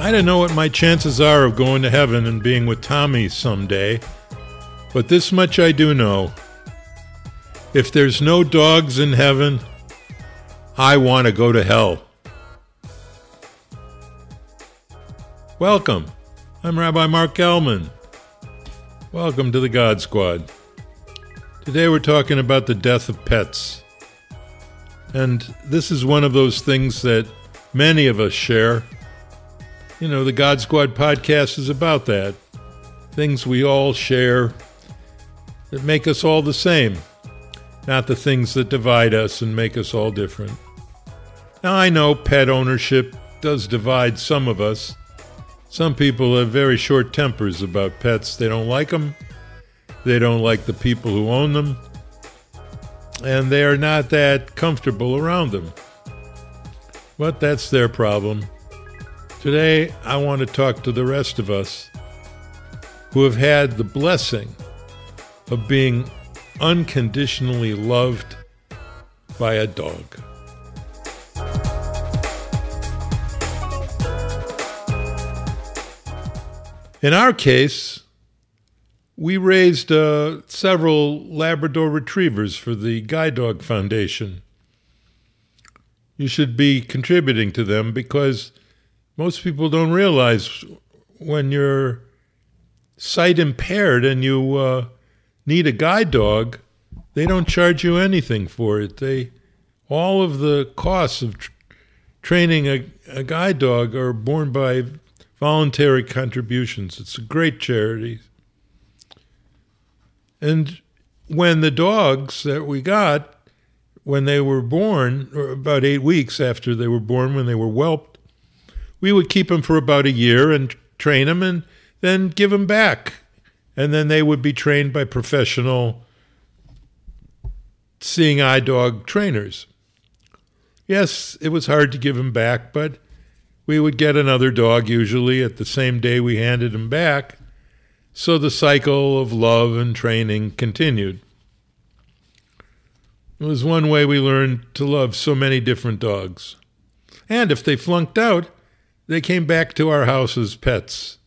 I don't know what my chances are of going to heaven and being with Tommy someday, but this much I do know. If there's no dogs in heaven, I want to go to hell. Welcome. I'm Rabbi Marc Gellman. Welcome to the God Squad. Today we're talking about the death of pets. And this is one of those things that many of us share. You know, the God Squad podcast is about that. Things we all share that make us all the same, not the things that divide us and make us all different. Now, I know pet ownership does divide some of us. Some people have very short tempers about pets. They don't like them, they don't like the people who own them, and they are not that comfortable around them. But that's their problem. Today, I want to talk to the rest of us who have had the blessing of being unconditionally loved by a dog. In our case, we raised uh, several Labrador retrievers for the Guide Dog Foundation. You should be contributing to them because most people don't realize when you're sight impaired and you uh, need a guide dog, they don't charge you anything for it. They all of the costs of tr- training a, a guide dog are borne by voluntary contributions. It's a great charity. And when the dogs that we got, when they were born, or about eight weeks after they were born, when they were whelped, we would keep them for about a year and train them and then give them back. And then they would be trained by professional seeing eye dog trainers. Yes, it was hard to give them back, but we would get another dog usually at the same day we handed him back. So the cycle of love and training continued. It was one way we learned to love so many different dogs. And if they flunked out, they came back to our house as pets.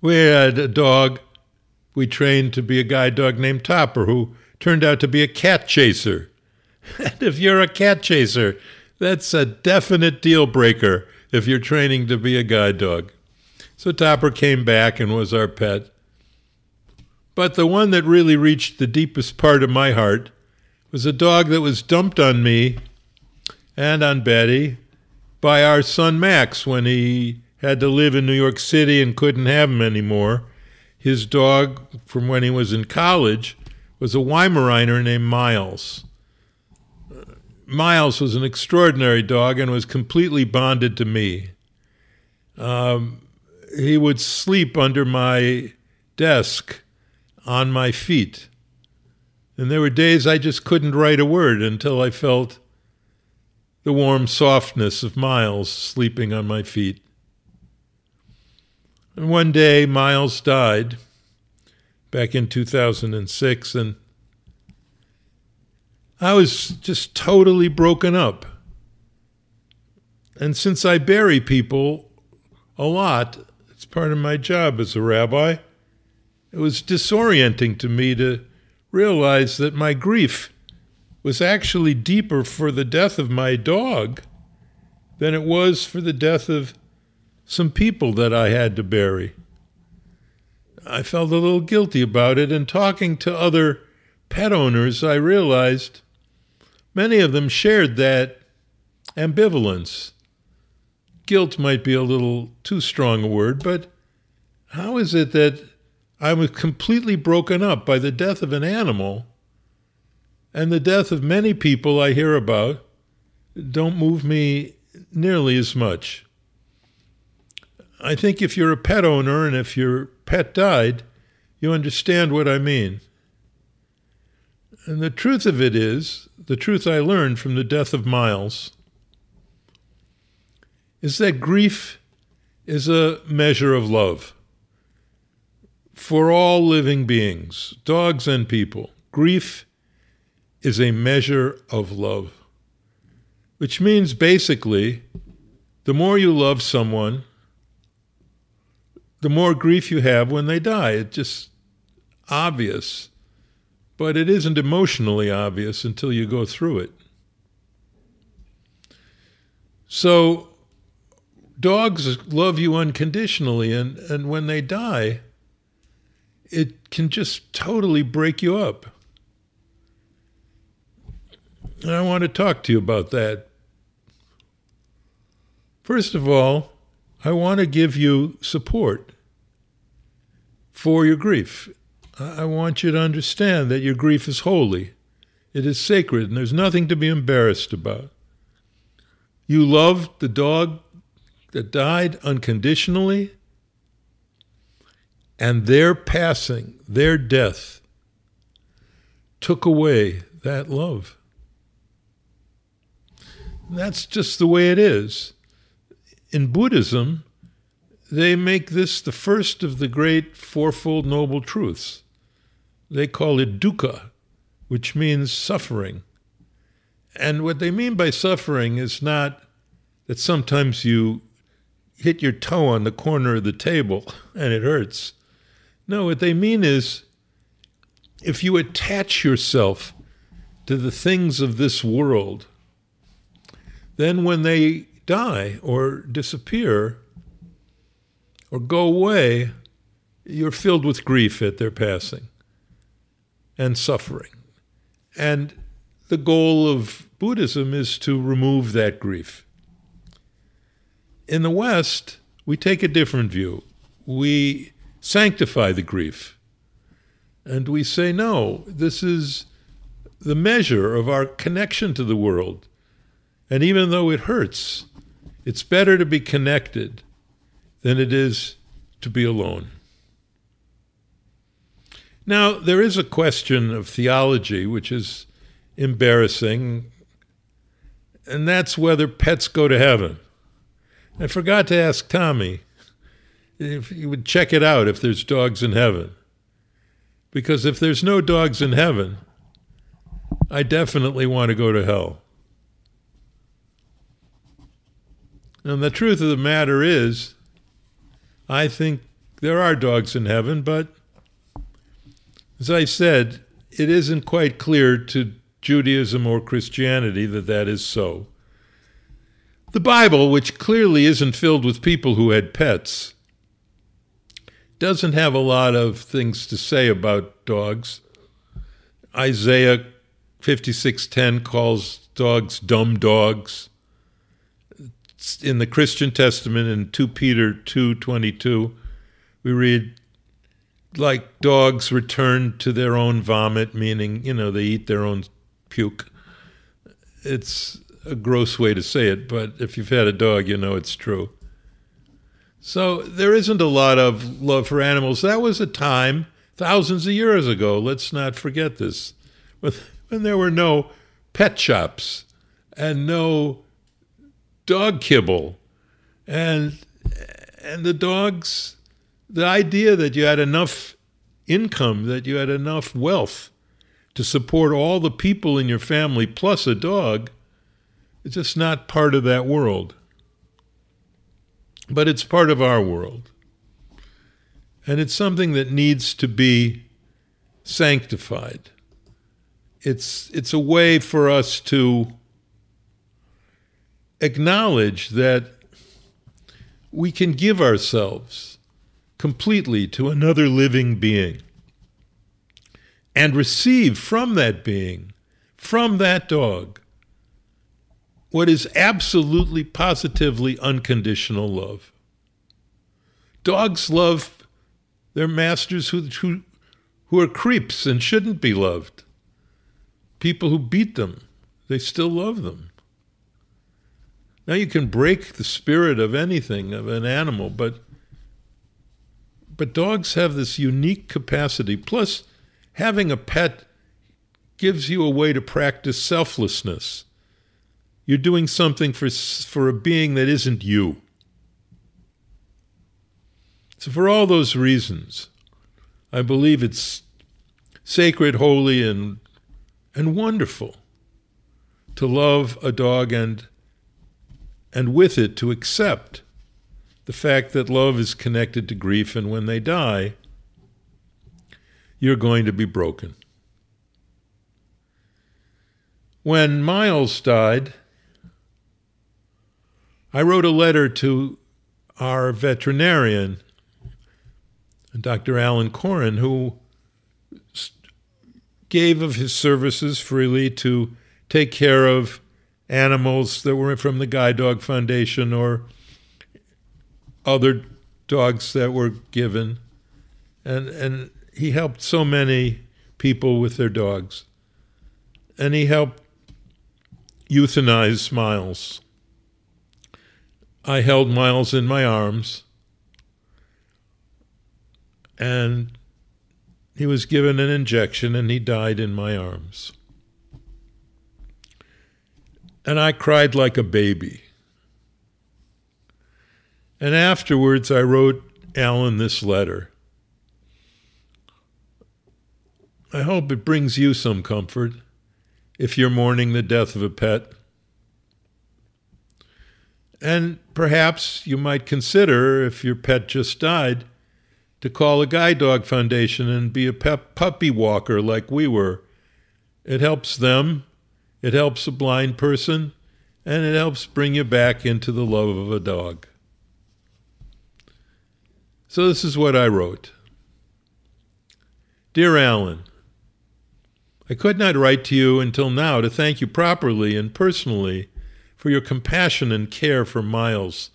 We had a dog we trained to be a guide dog named Topper, who turned out to be a cat chaser. And if you're a cat chaser, that's a definite deal breaker if you're training to be a guide dog. So Topper came back and was our pet. But the one that really reached the deepest part of my heart was a dog that was dumped on me and on Betty by our son Max when he had to live in New York City and couldn't have him anymore. His dog, from when he was in college, was a Weimaraner named Miles. Miles was an extraordinary dog and was completely bonded to me. Um, he would sleep under my desk on my feet. And there were days I just couldn't write a word until I felt the warm softness of Miles sleeping on my feet. And one day, Miles died back in 2006, and I was just totally broken up. And since I bury people a lot, it's part of my job as a rabbi, it was disorienting to me to realize that my grief was actually deeper for the death of my dog than it was for the death of some people that I had to bury. I felt a little guilty about it, and talking to other pet owners, I realized many of them shared that ambivalence. Guilt might be a little too strong a word, but how is it that I was completely broken up by the death of an animal and the death of many people I hear about don't move me nearly as much. I think if you're a pet owner and if your pet died, you understand what I mean. And the truth of it is, the truth I learned from the death of Miles, is that grief is a measure of love for all living beings, dogs and people. Grief is a measure of love, which means basically the more you love someone, the more grief you have when they die. It's just obvious, but it isn't emotionally obvious until you go through it. So, dogs love you unconditionally, and, and when they die, it can just totally break you up. And I want to talk to you about that. First of all, I want to give you support for your grief. I want you to understand that your grief is holy, it is sacred, and there's nothing to be embarrassed about. You loved the dog that died unconditionally, and their passing, their death, took away that love. That's just the way it is. In Buddhism, they make this the first of the great Fourfold Noble Truths. They call it dukkha, which means suffering. And what they mean by suffering is not that sometimes you hit your toe on the corner of the table and it hurts. No, what they mean is if you attach yourself to the things of this world, then when they die or disappear or go away, you're filled with grief at their passing and suffering. And the goal of Buddhism is to remove that grief. In the West, we take a different view. We sanctify the grief. And we say, no, this is the measure of our connection to the world. And even though it hurts, it's better to be connected than it is to be alone. Now, there is a question of theology which is embarrassing, and that's whether pets go to heaven. I forgot to ask Tommy if he would check it out if there's dogs in heaven. Because if there's no dogs in heaven, I definitely want to go to hell. And the truth of the matter is, I think there are dogs in heaven, but as I said, it isn't quite clear to Judaism or Christianity that that is so. The Bible, which clearly isn't filled with people who had pets, doesn't have a lot of things to say about dogs. Isaiah 56:10 calls dogs dumb dogs. In the Christian Testament in 2 Peter 2:22 we read like dogs return to their own vomit, meaning, you know, they eat their own puke. It's a gross way to say it, but if you've had a dog, you know it's true. So there isn't a lot of love for animals. That was a time thousands of years ago. Let's not forget this. When there were no pet shops and no dog kibble and and the dogs the idea that you had enough income, that you had enough wealth to support all the people in your family plus a dog, it's just not part of that world. But it's part of our world. And it's something that needs to be sanctified. It's, it's a way for us to acknowledge that we can give ourselves completely to another living being and receive from that being, from that dog, what is absolutely, positively unconditional love. Dogs love their masters who, who, who are creeps and shouldn't be loved. People who beat them, they still love them. Now you can break the spirit of anything, of an animal, but but dogs have this unique capacity. Plus, having a pet gives you a way to practice selflessness. You're doing something for, for a being that isn't you. So, for all those reasons, I believe it's sacred, holy, and, and wonderful to love a dog and, and with it to accept the fact that love is connected to grief, and when they die, you're going to be broken. When Miles died, I wrote a letter to our veterinarian, Dr. Alan Coren, who gave of his services freely to take care of animals that were from the Guide Dog Foundation or other dogs that were given. And, and he helped so many people with their dogs. And he helped euthanize Miles. I held Miles in my arms, and he was given an injection and he died in my arms. And I cried like a baby. And afterwards, I wrote Alan this letter. I hope it brings you some comfort if you're mourning the death of a pet. And perhaps you might consider, if your pet just died, to call a guide dog foundation and be a puppy walker like we were. It helps them, it helps a blind person, and it helps bring you back into the love of a dog. So, this is what I wrote Dear Alan, I could not write to you until now to thank you properly and personally for your compassion and care for Miles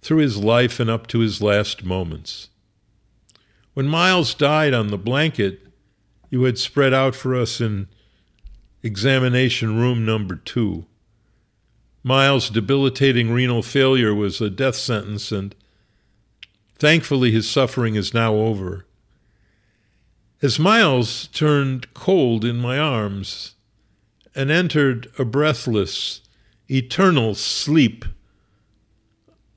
through his life and up to his last moments. When Miles died on the blanket you had spread out for us in examination room number two, Miles' debilitating renal failure was a death sentence, and thankfully his suffering is now over. As Miles turned cold in my arms and entered a breathless, eternal sleep,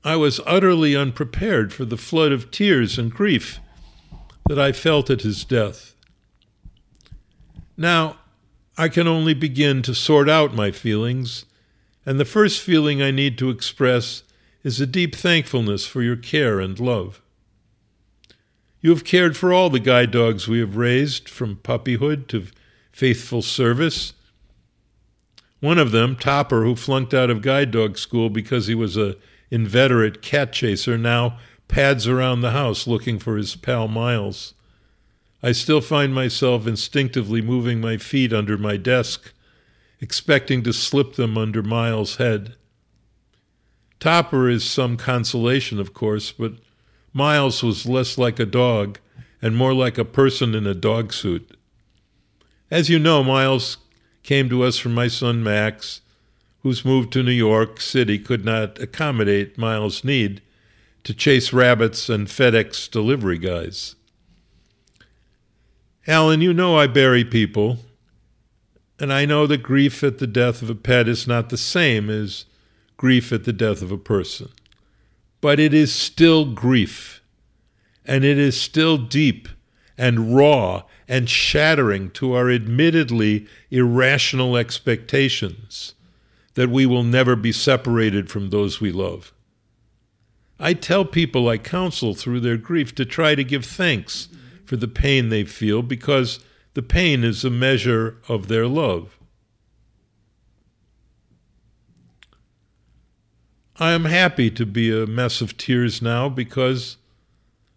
I was utterly unprepared for the flood of tears and grief that I felt at his death. Now, I can only begin to sort out my feelings, and the first feeling I need to express is a deep thankfulness for your care and love. You have cared for all the guide dogs we have raised, from puppyhood to faithful service. One of them, Topper, who flunked out of guide dog school because he was a inveterate cat chaser, now pads around the house looking for his pal Miles. I still find myself instinctively moving my feet under my desk, expecting to slip them under Miles' head. Topper is some consolation, of course, but Miles was less like a dog and more like a person in a dog suit. As you know, Miles came to us from my son Max, whose move to New York City could not accommodate Miles' need to chase rabbits and FedEx delivery guys. Alan, you know I bury people, and I know that grief at the death of a pet is not the same as grief at the death of a person but it is still grief. And it is still deep and raw and shattering to our admittedly irrational expectations that we will never be separated from those we love. I tell people I counsel through their grief to try to give thanks for the pain they feel because the pain is a measure of their love. I am happy to be a mess of tears now because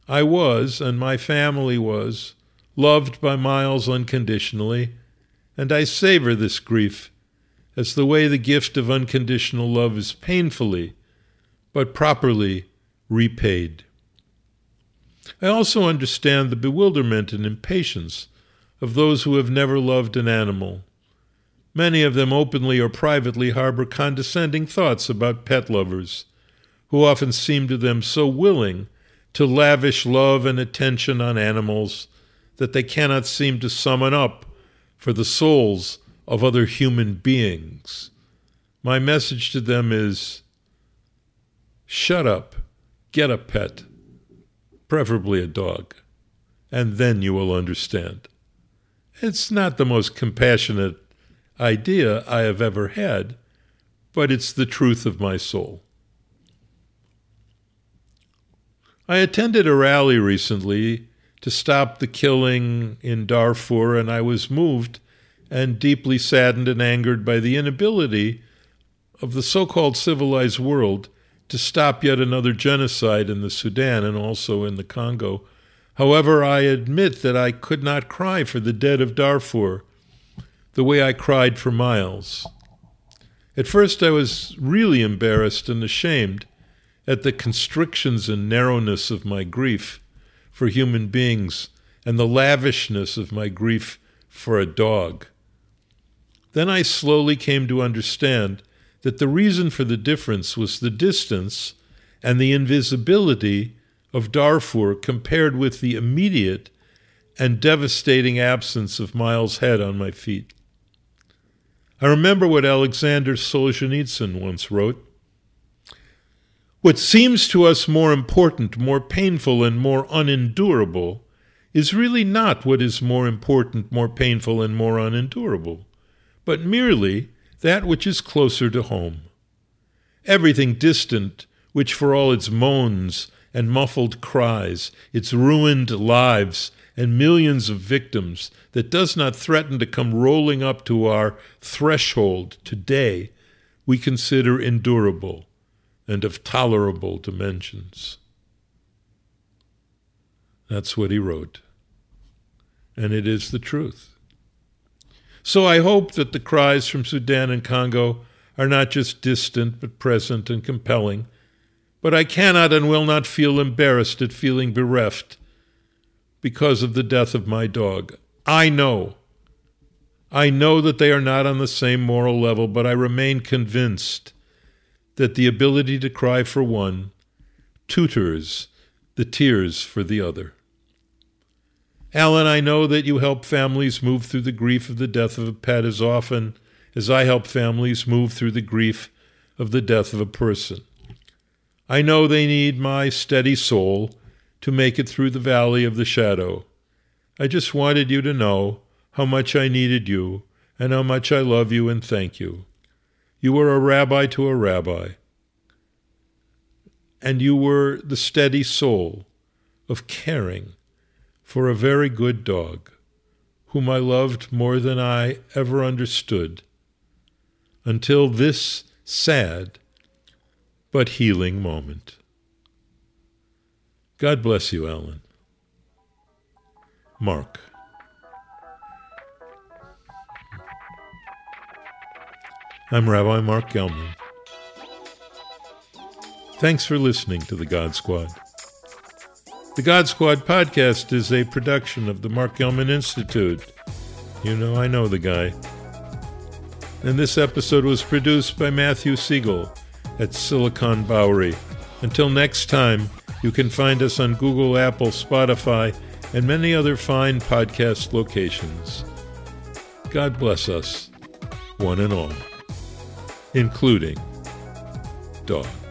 I was, and my family was, loved by Miles unconditionally, and I savor this grief as the way the gift of unconditional love is painfully, but properly, repaid. I also understand the bewilderment and impatience of those who have never loved an animal. Many of them openly or privately harbor condescending thoughts about pet lovers, who often seem to them so willing to lavish love and attention on animals that they cannot seem to summon up for the souls of other human beings. My message to them is shut up, get a pet, preferably a dog, and then you will understand. It's not the most compassionate idea I have ever had, but it's the truth of my soul. I attended a rally recently to stop the killing in Darfur, and I was moved and deeply saddened and angered by the inability of the so called civilized world to stop yet another genocide in the Sudan and also in the Congo. However, I admit that I could not cry for the dead of Darfur the way I cried for Miles. At first, I was really embarrassed and ashamed at the constrictions and narrowness of my grief for human beings and the lavishness of my grief for a dog. Then I slowly came to understand that the reason for the difference was the distance and the invisibility of Darfur compared with the immediate and devastating absence of Miles' head on my feet. I remember what Alexander Solzhenitsyn once wrote. What seems to us more important, more painful, and more unendurable is really not what is more important, more painful, and more unendurable, but merely that which is closer to home. Everything distant, which for all its moans and muffled cries, its ruined lives, and millions of victims, that does not threaten to come rolling up to our threshold today, we consider endurable and of tolerable dimensions. That's what he wrote. And it is the truth. So I hope that the cries from Sudan and Congo are not just distant, but present and compelling. But I cannot and will not feel embarrassed at feeling bereft because of the death of my dog. I know. I know that they are not on the same moral level, but I remain convinced that the ability to cry for one tutors the tears for the other. Alan, I know that you help families move through the grief of the death of a pet as often as I help families move through the grief of the death of a person. I know they need my steady soul to make it through the valley of the shadow. I just wanted you to know how much I needed you and how much I love you and thank you. You were a rabbi to a rabbi, and you were the steady soul of caring for a very good dog, whom I loved more than I ever understood, until this sad but healing moment. God bless you, Alan. Marc. I'm Rabbi Marc Gellman. Thanks for listening to the God Squad. The God Squad podcast is a production of the Marc Gellman Institute. You know, I know the guy. And this episode was produced by Matthew Siegel at Silicon Bowery. Until next time, you can find us on Google, Apple, Spotify, and many other fine podcast locations. God bless us, one and all, including dogs.